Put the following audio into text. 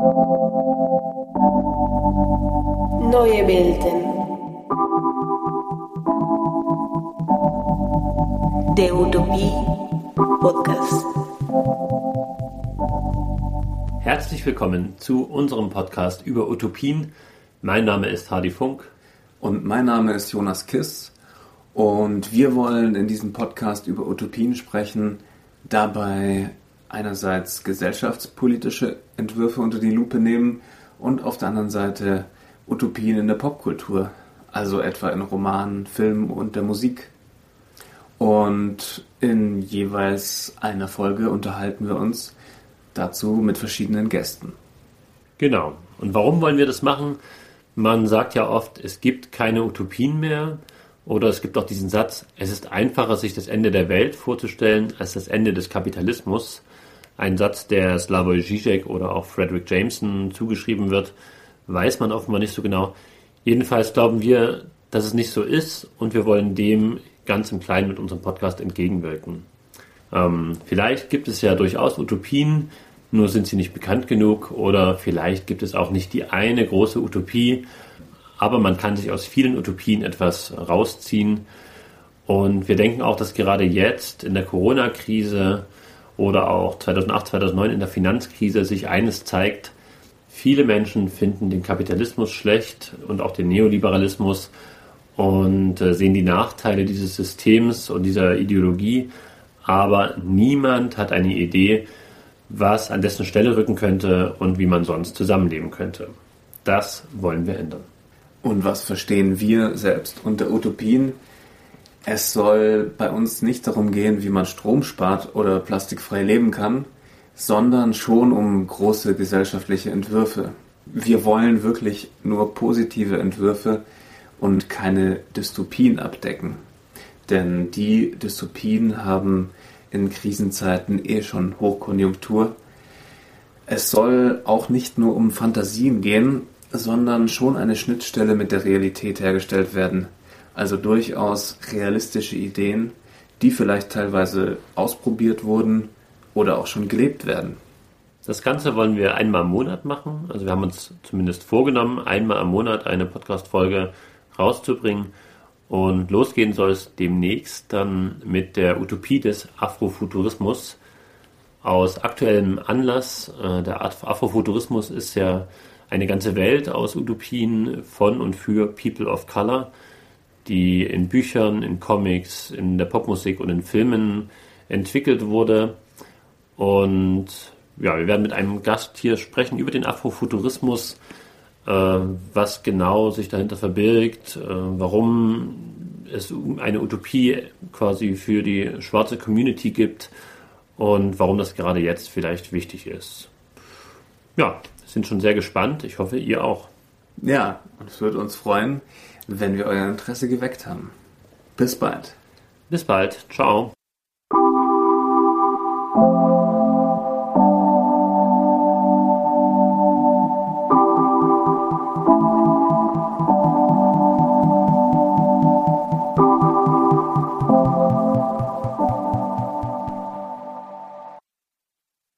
Neue Welten. Der Utopie Podcast. Herzlich willkommen zu unserem Podcast über Utopien. Mein Name ist Hardy Funk. Und mein Name ist Jonas Kiss. Und wir wollen in diesem Podcast über Utopien sprechen, dabei einerseits gesellschaftspolitische Entwürfe unter die Lupe nehmen und auf der anderen Seite Utopien in der Popkultur, also etwa in Romanen, Filmen und der Musik. Und in jeweils einer Folge unterhalten wir uns dazu mit verschiedenen Gästen. Genau. Und warum wollen wir das machen? Man sagt ja oft, es gibt keine Utopien mehr. Oder es gibt auch diesen Satz, es ist einfacher, sich das Ende der Welt vorzustellen, als das Ende des Kapitalismus. Ein Satz, der Slavoj Žižek oder auch Frederick Jameson zugeschrieben wird, weiß man offenbar nicht so genau. Jedenfalls glauben wir, dass es nicht so ist und wir wollen dem ganz im Kleinen mit unserem Podcast entgegenwirken. Ähm, vielleicht gibt es ja durchaus Utopien, nur sind sie nicht bekannt genug oder vielleicht gibt es auch nicht die eine große Utopie, aber man kann sich aus vielen Utopien etwas rausziehen. Und wir denken auch, dass gerade jetzt in der Corona-Krise oder auch 2008, 2009 in der Finanzkrise sich eines zeigt, viele Menschen finden den Kapitalismus schlecht und auch den Neoliberalismus und äh, sehen die Nachteile dieses Systems und dieser Ideologie, aber niemand hat eine Idee, was an dessen Stelle rücken könnte und wie man sonst zusammenleben könnte. Das wollen wir ändern. Und was verstehen wir selbst unter Utopien? Es soll bei uns nicht darum gehen, wie man Strom spart oder plastikfrei leben kann, sondern schon um große gesellschaftliche Entwürfe. Wir wollen wirklich nur positive Entwürfe und keine Dystopien abdecken. Denn die Dystopien haben in Krisenzeiten eh schon Hochkonjunktur. Es soll auch nicht nur um Fantasien gehen, sondern schon eine Schnittstelle mit der Realität hergestellt werden also durchaus realistische Ideen, die vielleicht teilweise ausprobiert wurden oder auch schon gelebt werden. Das Ganze wollen wir einmal im Monat machen. Also wir haben uns zumindest vorgenommen, einmal im Monat eine Podcast-Folge rauszubringen. Und losgehen soll es demnächst dann mit der Utopie des Afrofuturismus. Aus aktuellem Anlass, äh, der Afrofuturismus ist ja eine ganze Welt aus Utopien von und für People of Color die in Büchern, in Comics, in der Popmusik und in Filmen entwickelt wurde. Und ja, wir werden mit einem Gast hier sprechen über den Afrofuturismus, äh, was genau sich dahinter verbirgt, äh, warum es eine Utopie quasi für die schwarze Community gibt und warum das gerade jetzt vielleicht wichtig ist. Ja, sind schon sehr gespannt. Ich hoffe, ihr auch. Ja, es würde uns freuen, wenn wir euer Interesse geweckt haben. Bis bald. Bis bald. Ciao.